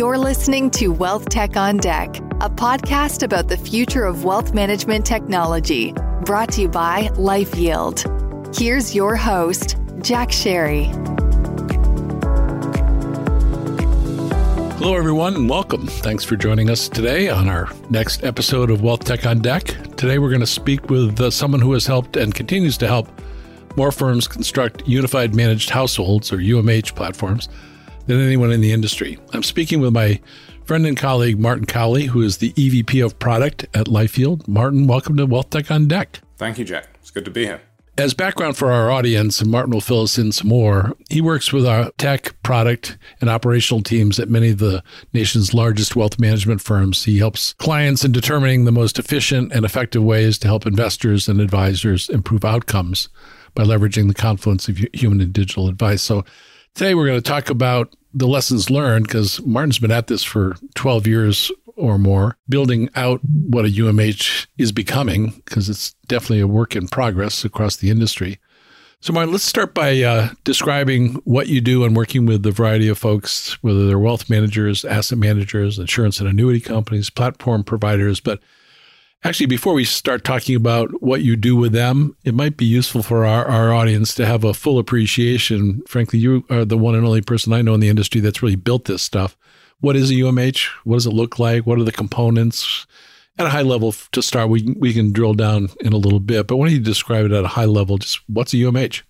You're listening to Wealth Tech on Deck, a podcast about the future of wealth management technology, brought to you by Life Yield. Here's your host, Jack Sharry. Hello, everyone, and welcome. Thanks for joining us today on our next episode of Wealth Tech on Deck. Today, we're going to speak with uh, someone who has helped and continues to help more firms construct unified managed households or UMH platforms than anyone in the industry. I'm speaking with my friend and colleague, Martin Cowley, who is the EVP of Product at Life Yield. Martin, welcome to Wealth Tech on Deck. Thank you, Jack. It's good to be here. As background for our audience, and Martin will fill us in some more, he works with our tech, product, and operational teams at many of the nation's largest wealth management firms. He helps clients in determining the most efficient and effective ways to help investors and advisors improve outcomes by leveraging the confluence of human and digital advice. So today we're going to talk about the lessons learned because Martin's been at this for 12 years or more, building out what a UMH is becoming because it's definitely a work in progress across the industry. So, Martin, let's start by uh, describing what you do and working with the variety of folks, whether they're wealth managers, asset managers, insurance and annuity companies, platform providers, but Actually, before we start talking about what you do with them, it might be useful for our, our audience to have a full appreciation. Frankly, you are the one and only person I know in the industry that's really built this stuff. What is a UMH? What does it look like? What are the components? At a high level to start, we, we can drill down in a little bit, but why don't you describe it at a high level? Just what's a UMH?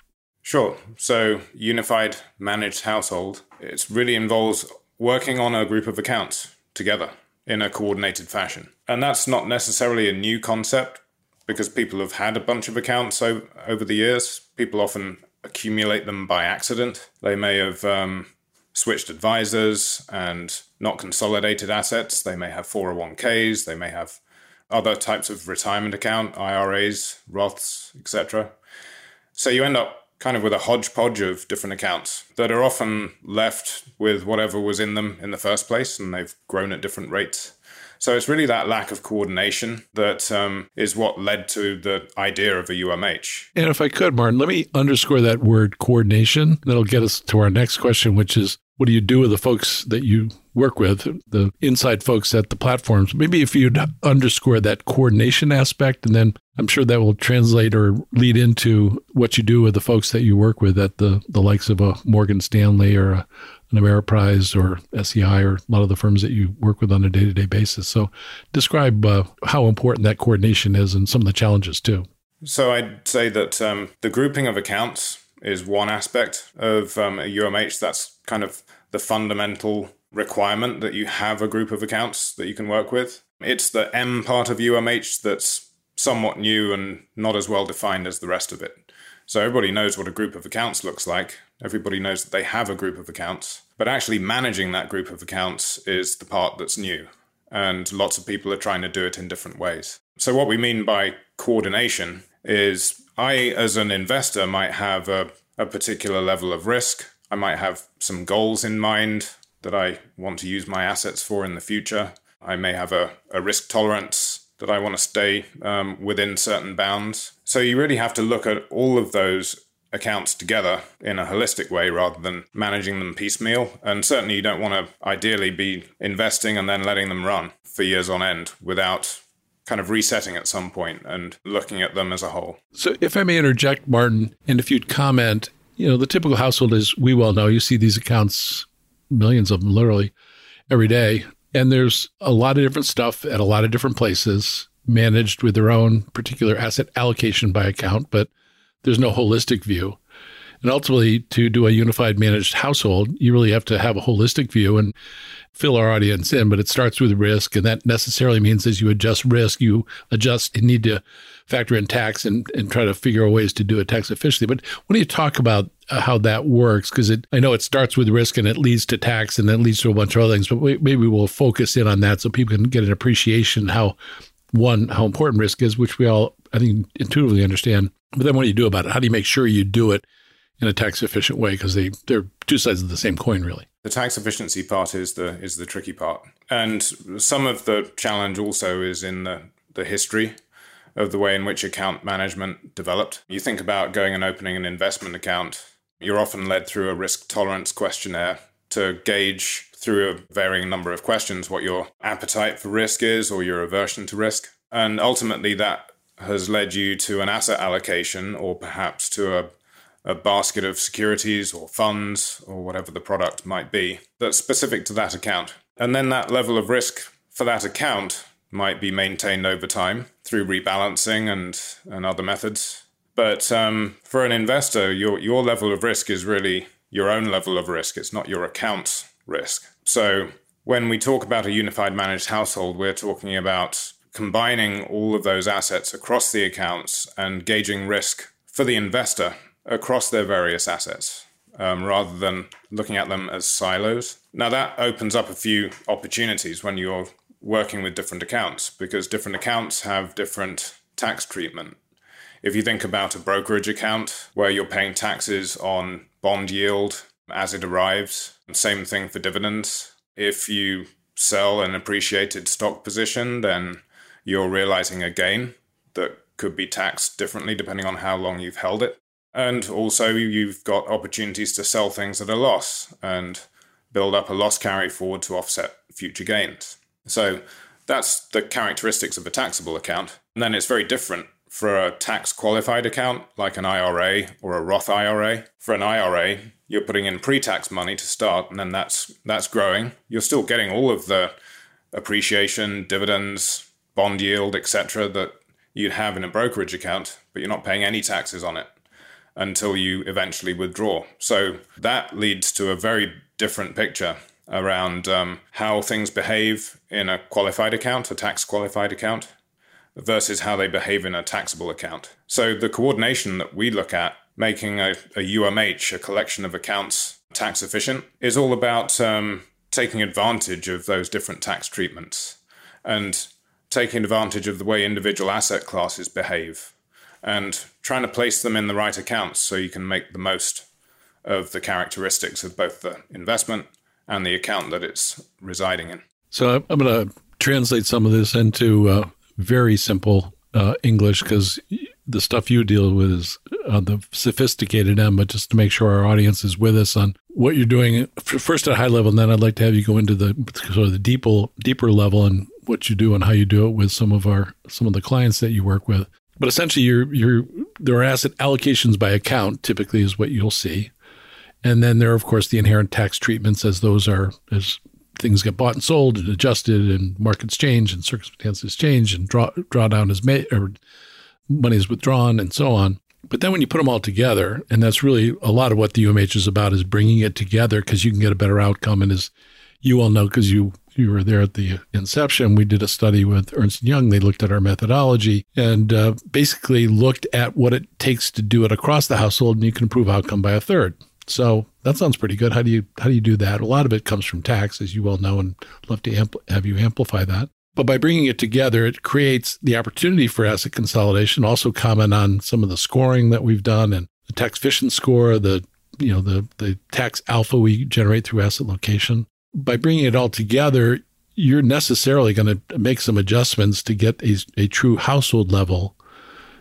Sure. So, unified managed household, it really involves working on a group of accounts together in a coordinated fashion. And that's not necessarily a new concept because people have had a bunch of accounts o- over the years. People often accumulate them by accident. They may have um, switched advisors and not consolidated assets. They may have 401ks. They may have other types of retirement account, IRAs, Roths, etc. So you end up kind of with a hodgepodge of different accounts that are often left with whatever was in them in the first place, and they've grown at different rates. So it's really that lack of coordination that um, is what led to the idea of a UMH. And if I could, Martin, let me underscore that word coordination. That'll get us to our next question, which is what do you do with the folks that you work with, the inside folks at the platforms? Maybe if you'd underscore that coordination aspect, and then I'm sure that will translate or lead into what you do with the folks that you work with at the, the likes of a Morgan Stanley or a, an Ameriprise or SEI or a lot of the firms that you work with on a day to day basis. So, describe uh, how important that coordination is and some of the challenges too. So, I'd say that um, the grouping of accounts is one aspect of um, a UMH. That's kind of the fundamental requirement that you have a group of accounts that you can work with. It's the M part of UMH that's somewhat new and not as well defined as the rest of it. So everybody knows what a group of accounts looks like. Everybody knows that they have a group of accounts. But actually managing that group of accounts is the part that's new. And lots of people are trying to do it in different ways. So, what we mean by coordination is I, as an investor, might have a, a particular level of risk. I might have some goals in mind that I want to use my assets for in the future. I may have a, a risk tolerance that I want to stay um, within certain bounds. So you really have to look at all of those accounts together in a holistic way rather than managing them piecemeal. And certainly you don't want to ideally be investing and then letting them run for years on end without kind of resetting at some point and looking at them as a whole. So if I may interject, Martin, and if you'd comment, you know, the typical household is we well know you see these accounts, millions of them literally every day. And there's a lot of different stuff at a lot of different places managed with their own particular asset allocation by account, but there's no holistic view. And ultimately, to do a unified managed household, you really have to have a holistic view and fill our audience in. But it starts with risk. And that necessarily means as you adjust risk, you adjust and need to factor in tax and, and try to figure out ways to do it tax efficiently. But when you talk about how that works, because it I know it starts with risk and it leads to tax and then leads to a bunch of other things, but maybe we'll focus in on that so people can get an appreciation how one, how important risk is, which we all, I think, intuitively understand. But then what do you do about it? How do you make sure you do it in a tax efficient way? Because they, they're two sides of the same coin, really. The tax efficiency part is the is the tricky part, and some of the challenge also is in the the history of the way in which account management developed. You think about going and opening an investment account, you're often led through a risk tolerance questionnaire to gauge through a varying number of questions what your appetite for risk is or your aversion to risk. And ultimately, that has led you to an asset allocation or perhaps to a, a basket of securities or funds or whatever the product might be that's specific to that account. And then that level of risk for that account might be maintained over time through rebalancing and, and other methods. But um, for an investor, your, your level of risk is really your own level of risk. It's not your account's risk. So when we talk about a unified managed household, we're talking about combining all of those assets across the accounts and gauging risk for the investor across their various assets um, rather than looking at them as silos. Now, that opens up a few opportunities when you're working with different accounts because different accounts have different tax treatment. If you think about a brokerage account where you're paying taxes on bond yield as it arrives, and same thing for dividends. If you sell an appreciated stock position, then you're realizing a gain that could be taxed differently depending on how long you've held it. And also, you've got opportunities to sell things at a loss and build up a loss carry forward to offset future gains. So, that's the characteristics of a taxable account. And then it's very different for a tax qualified account like an IRA or a Roth IRA. For an IRA, you're putting in pre-tax money to start and then that's that's growing. You're still getting all of the appreciation, dividends, bond yield, etc., that you'd have in a brokerage account, but you're not paying any taxes on it until you eventually withdraw. So that leads to a very different picture around um, how things behave in a qualified account, a tax qualified account, versus how they behave in a taxable account. So the coordination that we look at, making a, a UMH, a collection of accounts, tax efficient, is all about um, taking advantage of those different tax treatments and taking advantage of the way individual asset classes behave and trying to place them in the right accounts so you can make the most of the characteristics of both the investment and the account that it's residing in. So I'm going to translate some of this into uh, very simple uh, English because the stuff you deal with is on the sophisticated end, but just to make sure our audience is with us on what you're doing first at a high level, and then I'd like to have you go into the sort of the deeper deeper level and what you do and how you do it with some of our some of the clients that you work with. But essentially, you're you're there are asset allocations by account typically is what you'll see, and then there are of course the inherent tax treatments as those are as things get bought and sold and adjusted and markets change and circumstances change and draw drawdown is made or money is withdrawn and so on. But then when you put them all together, and that's really a lot of what the UMH is about, is bringing it together because you can get a better outcome. And as you all know, because you you were there at the inception, we did a study with Ernst Young. They looked at our methodology and uh, basically looked at what it takes to do it across the household, and you can improve outcome by a third. So that sounds pretty good. How do you how do you do that? A lot of it comes from tax, as you well know, and love to ampl- have you amplify that. But by bringing it together, it creates the opportunity for asset consolidation. Also, comment on some of the scoring that we've done and the tax efficient score, the you know the the tax alpha we generate through asset location. By bringing it all together, you're necessarily going to make some adjustments to get a, a true household level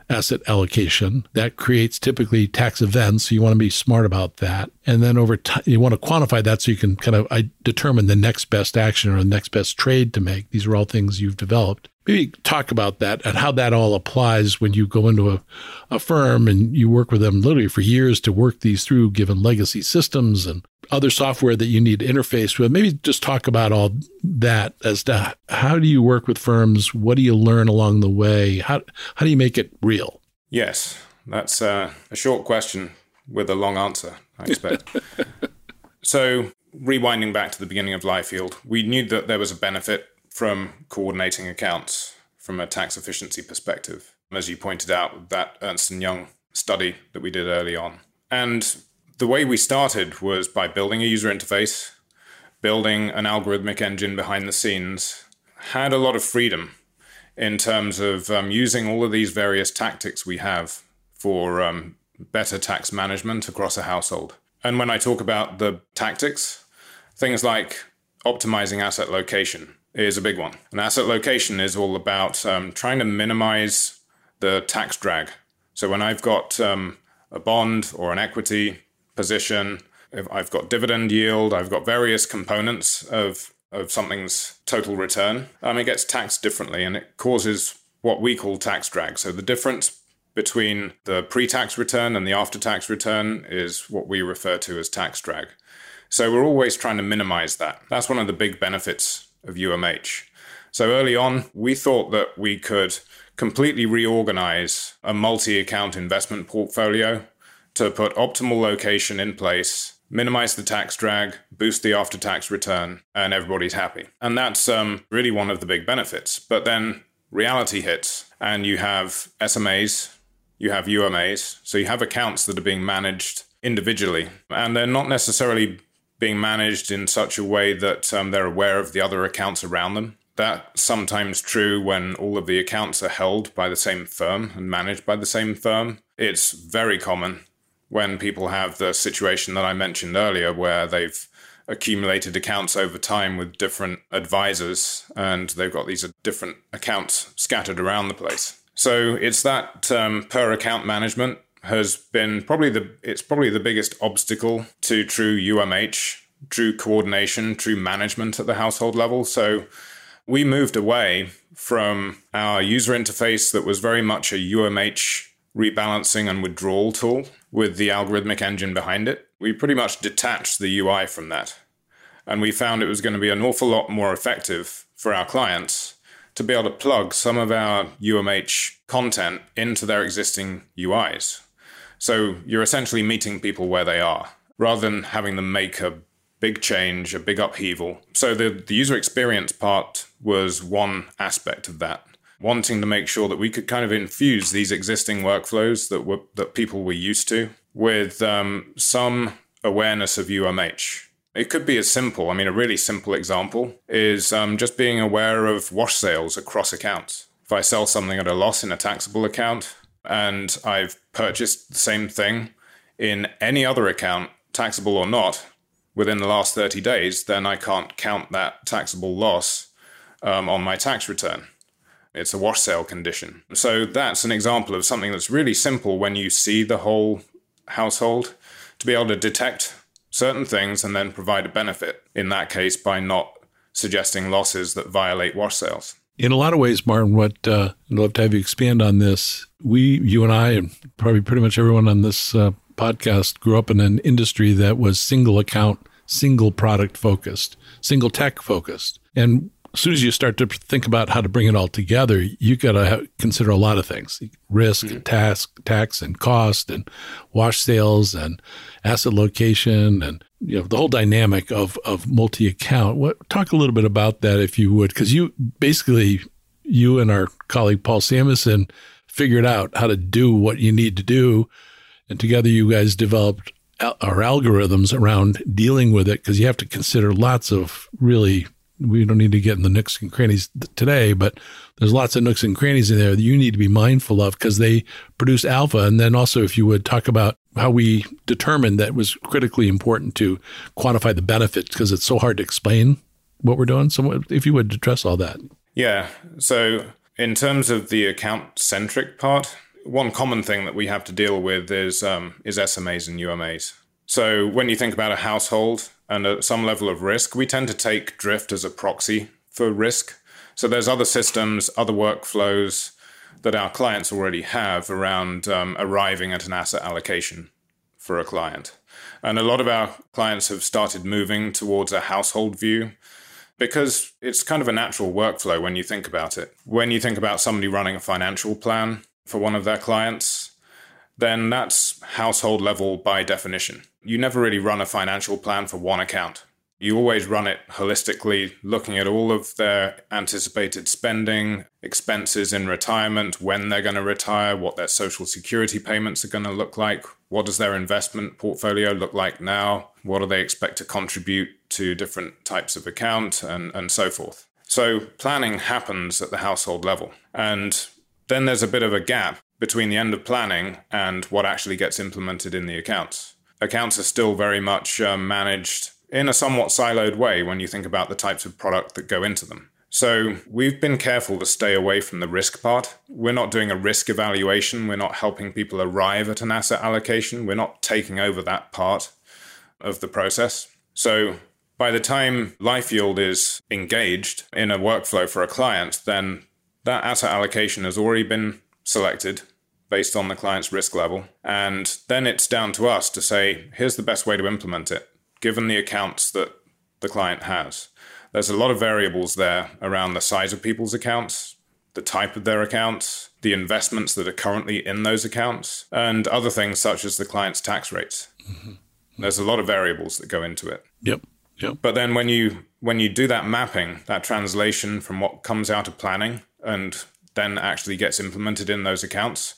asset allocation. That creates typically tax events. So you want to be smart about that. And then over time, you want to quantify that so you can kind of determine the next best action or the next best trade to make. These are all things you've developed. Maybe talk about that and how that all applies when you go into a, a firm and you work with them literally for years to work these through, given legacy systems and other software that you need to interface with. Maybe just talk about all that as to how do you work with firms? What do you learn along the way? How, how do you make it real? Yes, that's uh, a short question with a long answer, I expect. so, rewinding back to the beginning of LifeYield, we knew that there was a benefit from coordinating accounts from a tax efficiency perspective, as you pointed out, that Ernst & Young study that we did early on. And the way we started was by building a user interface, building an algorithmic engine behind the scenes, had a lot of freedom in terms of um, using all of these various tactics we have for um, better tax management across a household. And when I talk about the tactics, things like optimizing asset location is a big one. And asset location is all about um, trying to minimize the tax drag. So when I've got um, a bond or an equity position if I've got dividend yield, I've got various components of of something's total return, um, it gets taxed differently and it causes what we call tax drag. So the difference between the pre tax return and the after tax return is what we refer to as tax drag. So we're always trying to minimize that. That's one of the big benefits of UMH. So early on, we thought that we could completely reorganize a multi account investment portfolio to put optimal location in place, minimize the tax drag, boost the after tax return, and everybody's happy. And that's um, really one of the big benefits. But then reality hits, and you have SMAs, you have UMAs, so you have accounts that are being managed individually, and they're not necessarily being managed in such a way that um, they're aware of the other accounts around them. That's sometimes true when all of the accounts are held by the same firm and managed by the same firm. It's very common when people have the situation that I mentioned earlier, where they've accumulated accounts over time with different advisors and they've got these different accounts scattered around the place. So it's that um, per account management has been probably the it's probably the biggest obstacle to true UMH, true coordination, true management at the household level. So we moved away from our user interface that was very much a UMH rebalancing and withdrawal tool with the algorithmic engine behind it. We pretty much detached the UI from that. And we found it was going to be an awful lot more effective for our clients to be able to plug some of our UMH content into their existing UIs. So you're essentially meeting people where they are rather than having them make a big change, a big upheaval. So the, the user experience part was one aspect of that. Wanting to make sure that we could kind of infuse these existing workflows that were that people were used to with um, some awareness of UMH. It could be as simple. I mean, a really simple example is um, just being aware of wash sales across accounts. If I sell something at a loss in a taxable account, and I've purchased the same thing in any other account, taxable or not, within the last 30 days, then I can't count that taxable loss um, on my tax return. It's a wash sale condition. So that's an example of something that's really simple when you see the whole household to be able to detect certain things and then provide a benefit, in that case, by not suggesting losses that violate wash sales. In a lot of ways, Martin, what uh, I'd love to have you expand on this. We, you and I, and probably pretty much everyone on this uh, podcast grew up in an industry that was single account, single product focused, single tech focused. And as soon as you start to think about how to bring it all together, you got to consider a lot of things: risk, mm-hmm. task, tax, and cost, and wash sales, and asset location, and you know the whole dynamic of of multi account. What talk a little bit about that, if you would, because you basically you and our colleague Paul Samuelson figured out how to do what you need to do, and together you guys developed our algorithms around dealing with it because you have to consider lots of really we don't need to get in the nooks and crannies today, but there's lots of nooks and crannies in there that you need to be mindful of because they produce alpha. And then also, if you would talk about how we determined that was critically important to quantify the benefits because it's so hard to explain what we're doing. So, if you would address all that. Yeah. So, in terms of the account centric part, one common thing that we have to deal with is um, is SMAs and UMAs. So, when you think about a household, and at some level of risk, we tend to take drift as a proxy for risk. So there's other systems, other workflows that our clients already have around um, arriving at an asset allocation for a client. And a lot of our clients have started moving towards a household view because it's kind of a natural workflow when you think about it. When you think about somebody running a financial plan for one of their clients, then that's household level by definition. You never really run a financial plan for one account. You always run it holistically, looking at all of their anticipated spending, expenses in retirement, when they're going to retire, what their social security payments are going to look like, what does their investment portfolio look like now, what do they expect to contribute to different types of account, and, and so forth. So planning happens at the household level. And then there's a bit of a gap between the end of planning and what actually gets implemented in the accounts. Accounts are still very much um, managed in a somewhat siloed way when you think about the types of product that go into them. So we've been careful to stay away from the risk part. We're not doing a risk evaluation. We're not helping people arrive at an asset allocation. We're not taking over that part. of the process. So by the time LifeYield is engaged in a workflow for a client, then that asset allocation has already been selected based on the client's risk level. And then it's down to us to say, here's the best way to implement it, given the accounts that the client has. There's a lot of variables there around the size of people's accounts, the type of their accounts, the investments that are currently in those accounts, and other things such as the client's tax rates. Mm-hmm. There's a lot of variables that go into it. Yep. Yep. But then when you when you do that mapping, that translation from what comes out of planning and then actually gets implemented in those accounts,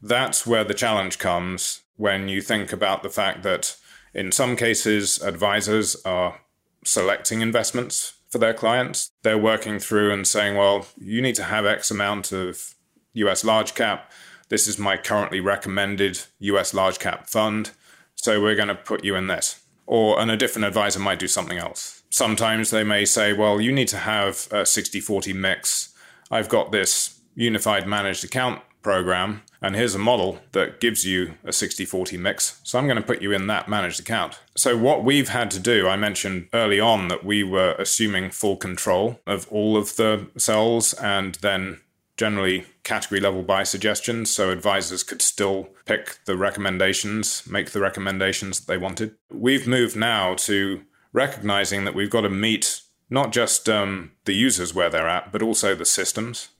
that's where the challenge comes when you think about the fact that in some cases advisors are selecting investments for their clients. They're working through and saying, well, you need to have X amount of US large cap. This is my currently recommended US large cap fund. So we're going to put you in this. Or, and a different advisor might do something else. Sometimes they may say, well, you need to have a 60 40 mix. I've got this unified managed account program and here's a model that gives you a 60 40 mix. So I'm going to put you in that managed account. So, what we've had to do, I mentioned early on that we were assuming full control of all of the cells and then generally category level buy suggestions. So, advisors could still pick the recommendations, make the recommendations that they wanted. We've moved now to recognizing that we've got to meet not just um, the users where they're at, but also the systems.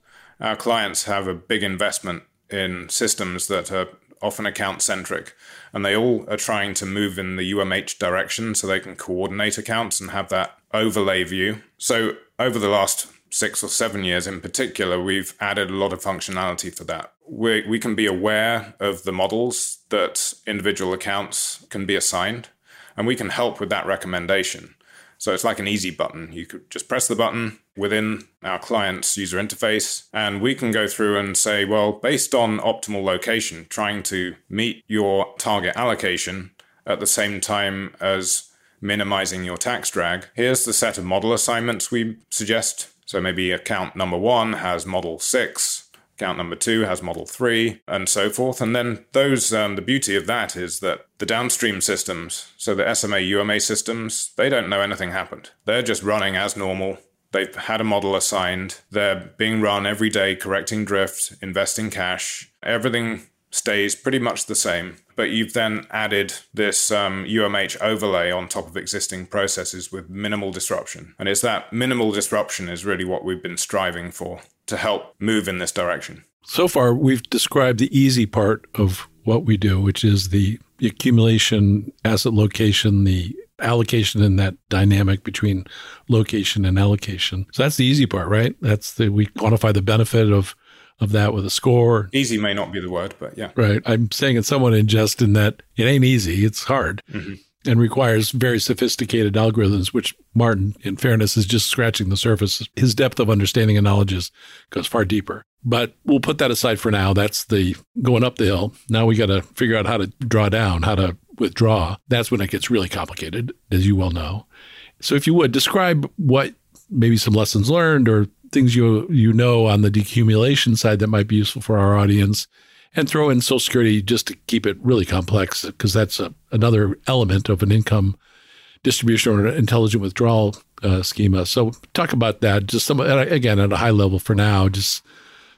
Our clients have a big investment in systems that are often account centric, and they all are trying to move in the UMH direction so they can coordinate accounts and have that overlay view. So, over the last six or seven years in particular, we've added a lot of functionality for that. We, we can be aware of the models that individual accounts can be assigned, and we can help with that recommendation. So it's like an easy button. You could just press the button within our client's user interface, and we can go through and say, well, based on optimal location, trying to meet your target allocation at the same time as minimizing your tax drag, here's the set of model assignments we suggest. So maybe account number one has model six, Account number two has model three, and so forth. And then those, um, the beauty of that is that the downstream systems, so the SMA UMA systems, they don't know anything happened. They're just running as normal. They've had a model assigned. They're being run every day, correcting drift, investing cash. Everything stays pretty much the same, but you've then added this um, UMH overlay on top of existing processes with minimal disruption. And it's that minimal disruption is really what we've been striving for to help move in this direction. So far, we've described the easy part of what we do, which is the accumulation, asset location, the allocation and that dynamic between location and allocation. So that's the easy part, right? That's the we quantify the benefit of of that with a score. Easy may not be the word, but yeah. Right. I'm saying it somewhat in jest in that it ain't easy. It's hard. Mm-hmm and requires very sophisticated algorithms, which Martin, in fairness, is just scratching the surface. His depth of understanding and knowledge is, goes far deeper. But we'll put that aside for now. That's the going up the hill. Now we got to figure out how to draw down, how to withdraw. That's when it gets really complicated, as you well know. So if you would describe what maybe some lessons learned or things you you know on the decumulation side that might be useful for our audience and throw in Social Security just to keep it really complex because that's a, another element of an income distribution or an intelligent withdrawal uh, schema. So talk about that just some again at a high level for now. Just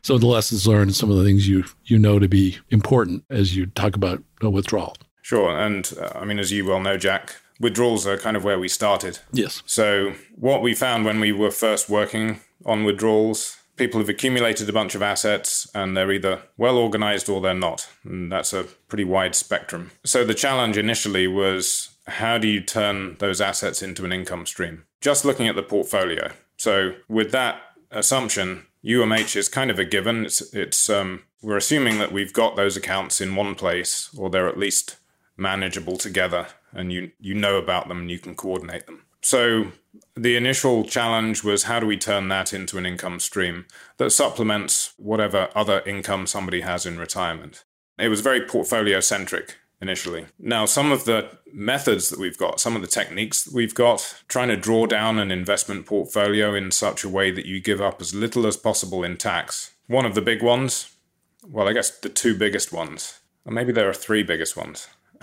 some of the lessons learned, some of the things you you know to be important as you talk about uh, withdrawal. Sure, and uh, I mean as you well know, Jack, withdrawals are kind of where we started. Yes. So what we found when we were first working on withdrawals people have accumulated a bunch of assets and they're either well organized or they're not. And that's a pretty wide spectrum. So the challenge initially was how do you turn those assets into an income stream? Just looking at the portfolio. So with that assumption, UMH is kind of a given. It's, it's um, we're assuming that we've got those accounts in one place or they're at least manageable together and you you know about them and you can coordinate them. So the initial challenge was how do we turn that into an income stream that supplements whatever other income somebody has in retirement? It was very portfolio centric initially. Now, some of the methods that we've got, some of the techniques that we've got, trying to draw down an investment portfolio in such a way that you give up as little as possible in tax. One of the big ones, well, I guess the two biggest ones, or maybe there are three biggest ones.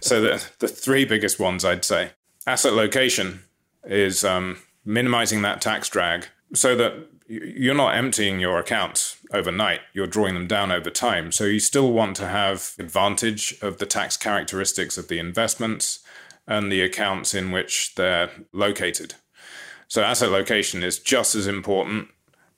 so the the three biggest ones I'd say asset location is um, minimizing that tax drag so that you're not emptying your accounts overnight. You're drawing them down over time. So you still want to have advantage of the tax characteristics of the investments and the accounts in which they're located. So asset location is just as important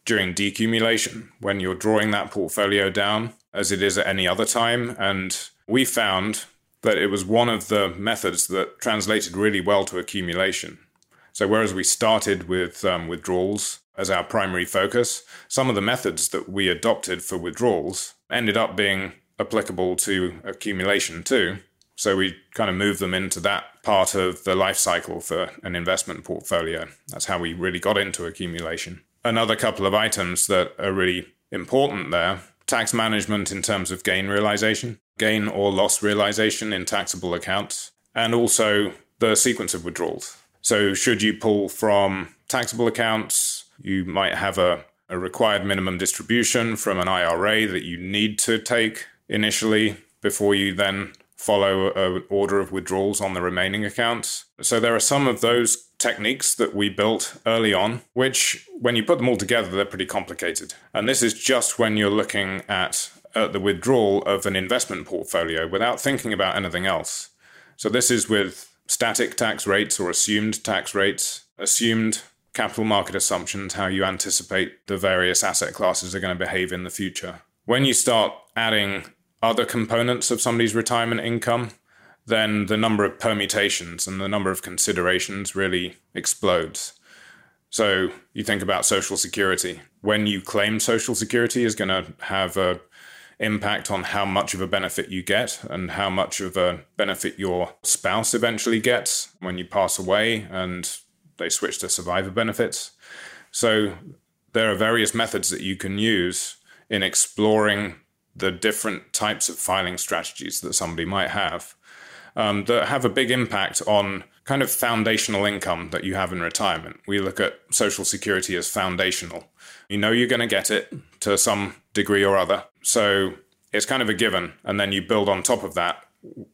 during decumulation when you're drawing that portfolio down as it is at any other time. And we found that it was one of the methods that translated really well to accumulation. So, whereas we started with um, withdrawals as our primary focus, some of the methods that we adopted for withdrawals ended up being applicable to accumulation too. So we kind of move them into that part of the life cycle for an investment portfolio. That's how we really got into accumulation. Another couple of items that are really important there tax management in terms of gain realization, gain or loss realization in taxable accounts, and also the sequence of withdrawals. So, should you pull from taxable accounts, you might have a, a required minimum distribution from an IRA that you need to take initially before you then follow an order of withdrawals on the remaining accounts. So there are some of those techniques that we built early on, which, when you put them all together, they're pretty complicated. And this is just when you're looking at, at the withdrawal of an investment portfolio without thinking about anything else. So this is with static tax rates or assumed tax rates, assumed capital market assumptions, how you anticipate the various asset classes are going to behave in the future. When you start adding other components of somebody's retirement income, then the number of permutations and the number of considerations really explodes. So you think about Social Security. When you claim Social Security is going to have a impact on how much of a benefit you get and how much of a benefit your spouse eventually gets when you pass away and they switch to survivor benefits. So there are various methods that you can use in exploring the different types of filing strategies that somebody might have um, that have a big impact on kind of foundational income that you have in retirement. We look at Social Security as foundational. You know you're going to get it to some degree or other. So it's kind of a given. And then you build on top of that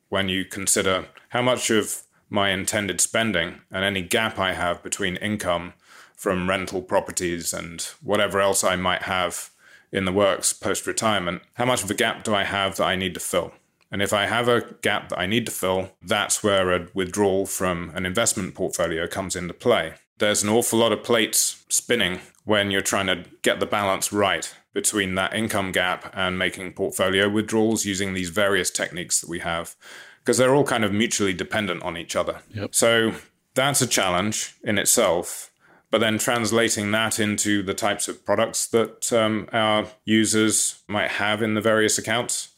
when you consider how much of my intended spending and any gap I have between income from rental properties and whatever else I might have in the works post retirement, how much of a gap do I have that I need to fill? And if I have a gap that I need to fill, that's where a withdrawal from an investment portfolio comes into play. There's an awful lot of plates spinning when you're trying to get the balance right between that income gap and making portfolio withdrawals using these various techniques that we have, because they're all kind of mutually dependent on each other. Yep. So that's a challenge in itself but then translating that into the types of products that um, our users might have in the various accounts.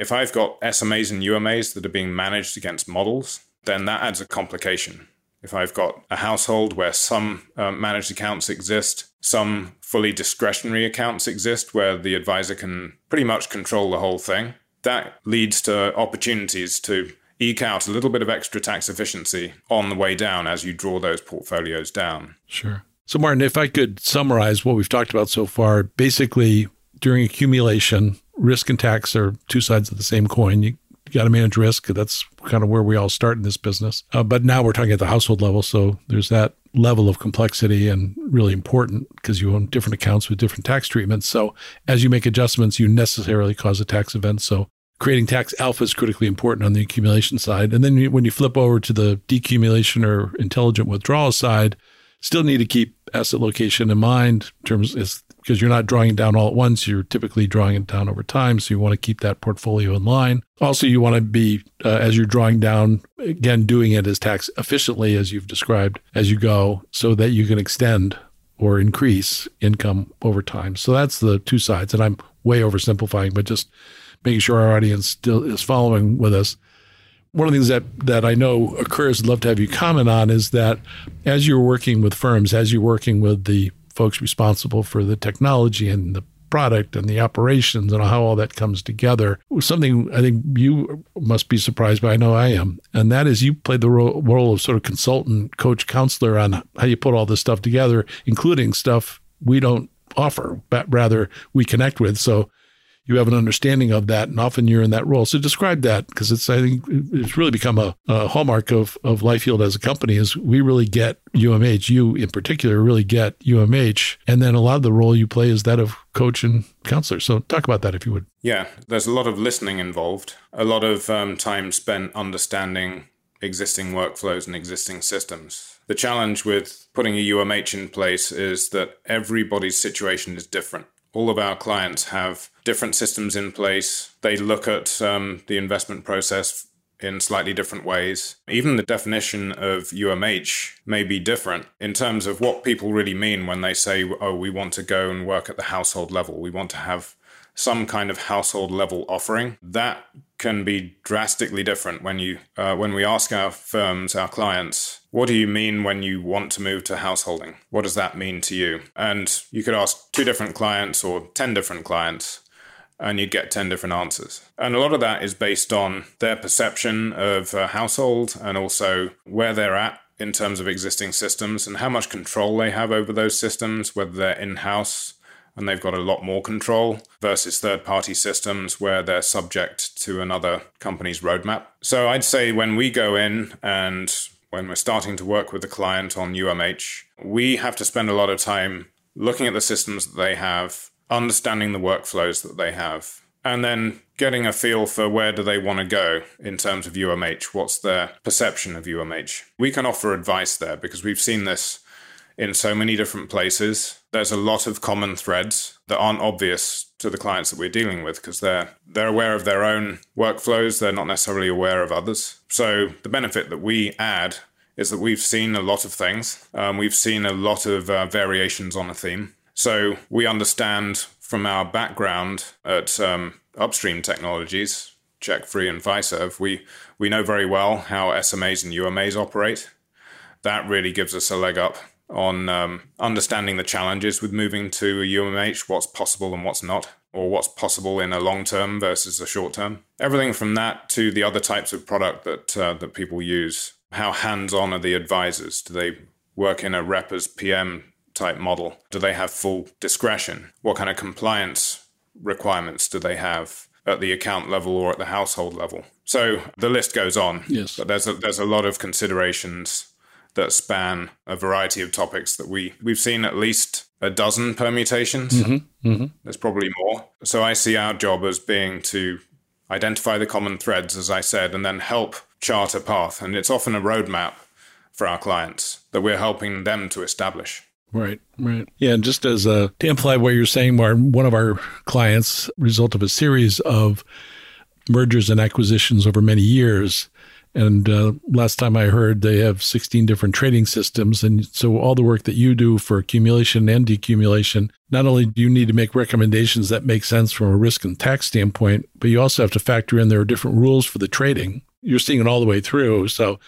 If I've got SMAs and UMAs that are being managed against models, then that adds a complication. If I've got a household where some uh, managed accounts exist, some fully discretionary accounts exist where the advisor can pretty much control the whole thing, that leads to opportunities to eke out a little bit of extra tax efficiency on the way down as you draw those portfolios down. Sure. So, Martin, if I could summarize what we've talked about so far, basically during accumulation, risk and tax are two sides of the same coin. You, you got to manage risk. That's kind of where we all start in this business. Uh, but now we're talking at the household level. So there's that level of complexity and really important because you own different accounts with different tax treatments. So as you make adjustments, you necessarily cause a tax event. So creating tax alpha is critically important on the accumulation side. And then when you flip over to the decumulation or intelligent withdrawal side, still need to keep asset location in mind in terms is because you're not drawing it down all at once. You're typically drawing it down over time. So you want to keep that portfolio in line. Also, you want to be, uh, as you're drawing down, again, doing it as tax efficiently as you've described as you go so that you can extend or increase income over time. So that's the two sides. And I'm way oversimplifying, but just making sure our audience still is following with us. One of the things that, that I know occurs, I'd love to have you comment on, is that as you're working with firms, as you're working with the folks responsible for the technology and the product and the operations and how all that comes together. Something I think you must be surprised by. I know I am. And that is you played the role, role of sort of consultant, coach, counselor on how you put all this stuff together, including stuff we don't offer, but rather we connect with. So you have an understanding of that, and often you're in that role. So describe that because it's I think it's really become a, a hallmark of of Lifeyield as a company is we really get UMH. You in particular really get UMH, and then a lot of the role you play is that of coach and counselor. So talk about that if you would. Yeah, there's a lot of listening involved, a lot of um, time spent understanding existing workflows and existing systems. The challenge with putting a UMH in place is that everybody's situation is different. All of our clients have different systems in place. They look at um, the investment process in slightly different ways. Even the definition of UMH may be different in terms of what people really mean when they say, oh, we want to go and work at the household level. We want to have some kind of household level offering. That can be drastically different when you uh, when we ask our firms, our clients, what do you mean when you want to move to householding? What does that mean to you? And you could ask two different clients or 10 different clients and you'd get 10 different answers. And a lot of that is based on their perception of a household and also where they're at in terms of existing systems and how much control they have over those systems, whether they're in house and they've got a lot more control versus third party systems where they're subject to another company's roadmap. So I'd say when we go in and when we're starting to work with the client on UMH, we have to spend a lot of time looking at the systems that they have, understanding the workflows that they have, and then getting a feel for where do they want to go in terms of UMH, what's their perception of UMH. We can offer advice there because we've seen this in so many different places. There's a lot of common threads that aren't obvious to the clients that we're dealing with because they're they're aware of their own workflows. They're not necessarily aware of others. So the benefit that we add is that we've seen a lot of things. Um, we've seen a lot of uh, variations on a theme. So we understand from our background at um, upstream technologies, CheckFree and Fiserv, we we know very well how SMAs and UMAs operate. That really gives us a leg up on um, understanding the challenges with moving to a UMH, what's possible and what's not, or what's possible in a long term versus a short term. Everything from that to the other types of product that uh, that people use. How hands on are the advisors? Do they work in a rep as PM type model? Do they have full discretion? What kind of compliance requirements do they have? At the account level or at the household level, so the list goes on. Yes, but there's a, there's a lot of considerations that span a variety of topics that we we've seen at least a dozen permutations. Mm-hmm, mm-hmm. There's probably more. So I see our job as being to identify the common threads, as I said, and then help chart a path. And it's often a roadmap for our clients that we're helping them to establish. Right, right. Yeah, and just as a, to amplify what you're saying, Martin, one of our clients, result of a series of mergers and acquisitions over many years, and uh, last time I heard, they have 16 different trading systems. And so, all the work that you do for accumulation and decumulation, not only do you need to make recommendations that make sense from a risk and tax standpoint, but you also have to factor in there are different rules for the trading. You're seeing it all the way through. So,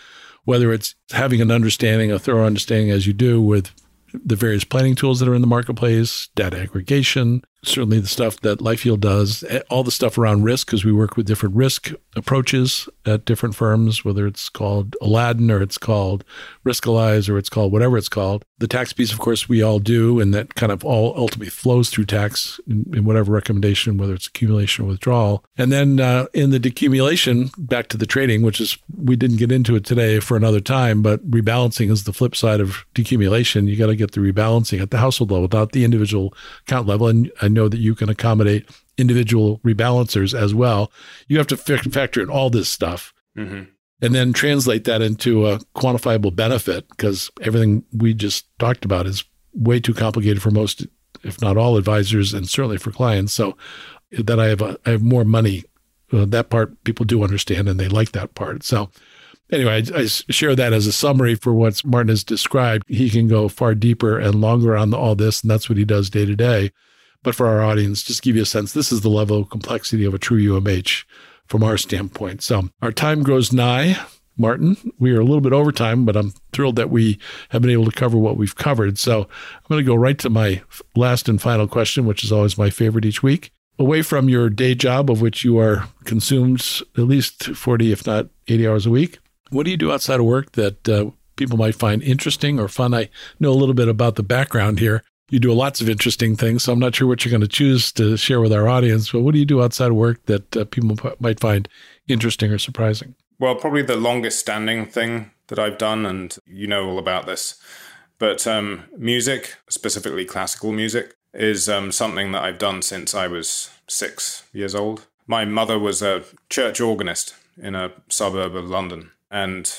whether it's having an understanding, a thorough understanding as you do with the various planning tools that are in the marketplace, data aggregation, certainly the stuff that Lifeyield does, eh, all the stuff around risk, because we work with different risk approaches at different firms, whether it's called Aladdin or it's called Riskalyze or it's called whatever it's called. The tax piece, of course, we all do, and that kind of all ultimately flows through tax in, in whatever recommendation, whether it's accumulation or withdrawal. And then uh, in the decumulation, back to the trading, which is, we didn't get into it today for another time, but rebalancing is the flip side of decumulation. You got to get the rebalancing at the household level, not the individual account level. And I know that you can accommodate individual rebalancers as well. You have to factor in all this stuff. Mm-hmm and then translate that into a quantifiable benefit because everything we just talked about is way too complicated for most, if not all, advisors and certainly for clients. So that I have a, I have more money. Uh, that part people do understand and they like that part. So anyway, I, I, share that as a summary for what Martin has described. He can go far deeper and longer on all this, and that's what he does day to day. But for our audience, just give you a sense, this is the level of complexity of a true UMH from our standpoint. So our time grows nigh. Martin, we are a little bit over time, but I'm thrilled that we have been able to cover what we've covered. So I'm going to go right to my last and final question, which is always my favorite each week. Away from your day job, of which you are consumed at least 40, if not 80 hours a week, what do you do outside of work that uh, people might find interesting or fun? I know a little bit about the background here, You do lots of interesting things, so I'm not sure what you're going to choose to share with our audience. But what do you do outside of work that uh, people might find interesting or surprising? Well, probably the longest standing thing that I've done, and you know all about this, but um, music, specifically classical music, is um, something that I've done since I was six years old. My mother was a church organist in a suburb of London, and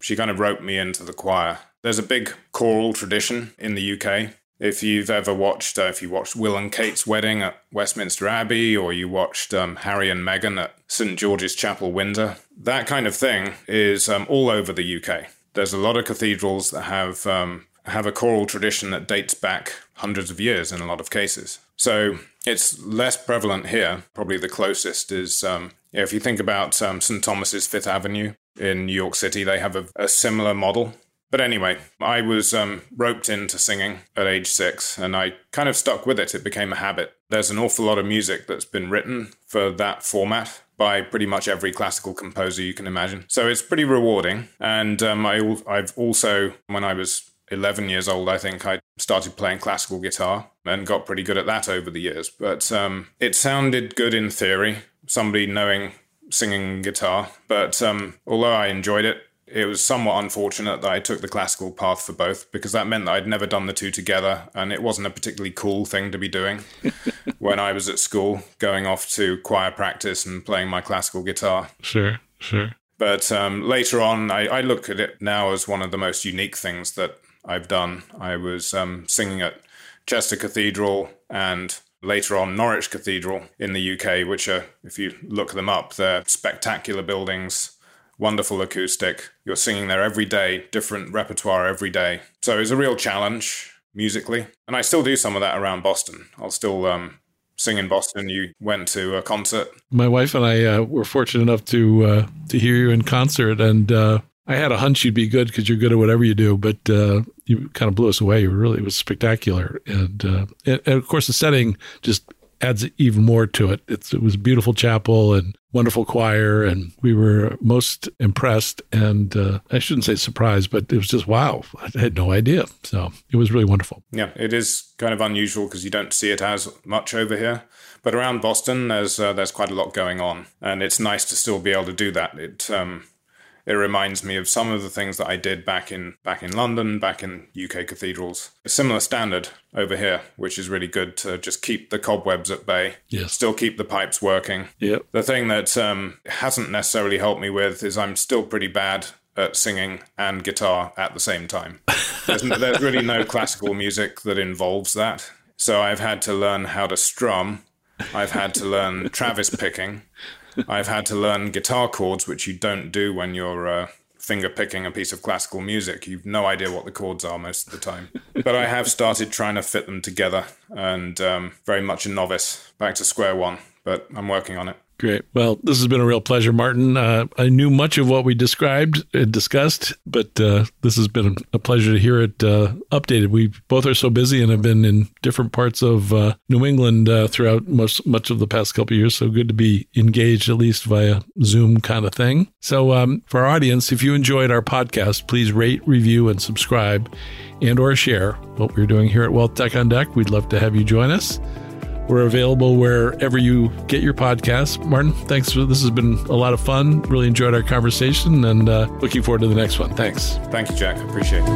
she kind of roped me into the choir. There's a big choral tradition in the UK. If you've ever watched, uh, if you watched Will and Kate's wedding at Westminster Abbey, or you watched um, Harry and Meghan at St George's Chapel, Windsor, that kind of thing is um, all over the UK. There's a lot of cathedrals that have um, have a choral tradition that dates back hundreds of years in a lot of cases. So it's less prevalent here. Probably the closest is um, if you think about um, St. Thomas's Fifth Avenue in New York City, they have a, a similar model. But anyway, I was um, roped into singing at age six and I kind of stuck with it. It became a habit. There's an awful lot of music that's been written for that format by pretty much every classical composer you can imagine. So it's pretty rewarding. And um, I, I've also, when I was 11 years old, I think I started playing classical guitar and got pretty good at that over the years. But um, it sounded good in theory, somebody knowing singing guitar. But um, although I enjoyed it, it was somewhat unfortunate that I took the classical path for both because that meant that I'd never done the two together and it wasn't a particularly cool thing to be doing when I was at school, going off to choir practice and playing my classical guitar. Sure, sure. But um, later on, I, I, look at it now as one of the most unique things that I've done. I was um, singing at Chester Cathedral and later on Norwich Cathedral in the UK, which are, if you look them up, they're spectacular buildings, wonderful acoustic. You're singing there every day, different repertoire every day. So it's a real challenge musically. And I still do some of that around Boston. I'll still um, sing in Boston. You went to a concert. My wife and I uh, were fortunate enough to uh, to hear you in concert, and uh, I had a hunch you'd be good because you're good at whatever you do, but uh, you kind of blew us away. You really it was spectacular, and, uh, and, and of course the setting just adds even more to it. It's, it was a beautiful chapel and wonderful choir, and we were most impressed. And uh, I shouldn't say surprised, but it was just wow. I had no idea. So it was really wonderful. Yeah, it is kind of unusual because you don't see it as much over here. But around Boston, there's uh, there's quite a lot going on, and it's nice to still be able to do that. It um, it reminds me of some of the things that I did back in back in London, back in UK cathedrals. A similar standard over here, which is really good to just keep the cobwebs at bay. Yes. Still keep the pipes working. Yep. The thing that um, hasn't necessarily helped me with is I'm still pretty bad at singing and guitar at the same time. There's, there's really no classical music that involves that. So I've had to learn how to strum. I've had to learn Travis picking. I've had to learn guitar chords, which you don't do when you're uh, finger picking a piece of classical music. You've no idea what the chords are most of the time. But I have started trying to fit them together and um, very much a novice, back to square one, but I'm working on it. Great. Well, this has been a real pleasure, Martin. Uh, I knew much of what we described and discussed, but uh, this has been a pleasure to hear it uh, updated. We both are so busy and have been in different parts of uh, New England uh, throughout most much of the past couple years. So good to be engaged, at least via Zoom kind of thing. So um, for our audience, if you enjoyed our podcast, please rate, review, and subscribe, and or share what we're doing here at Wealth Tech on Deck. We'd love to have you join us. We're available wherever you get your podcasts. Martin, thanks. For, this has been a lot of fun. Really enjoyed our conversation and uh, looking forward to the next one. Thanks. Thank you, Jack. Appreciate it.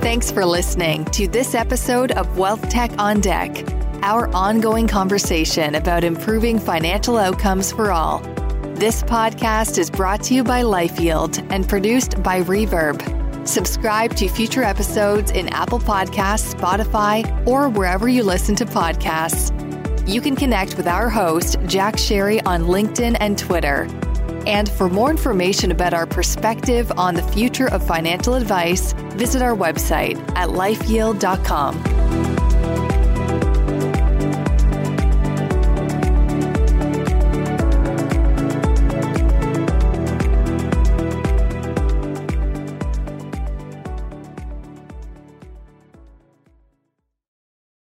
Thanks for listening to this episode of Wealth Tech on Deck, our ongoing conversation about improving financial outcomes for all. This podcast is brought to you by LifeYield and produced by Reverb. Subscribe to future episodes in Apple Podcasts, Spotify, or wherever you listen to podcasts. You can connect with our host, Jack Sharry, on LinkedIn and Twitter. And for more information about our perspective on the future of financial advice, visit our website at lifeyield.com.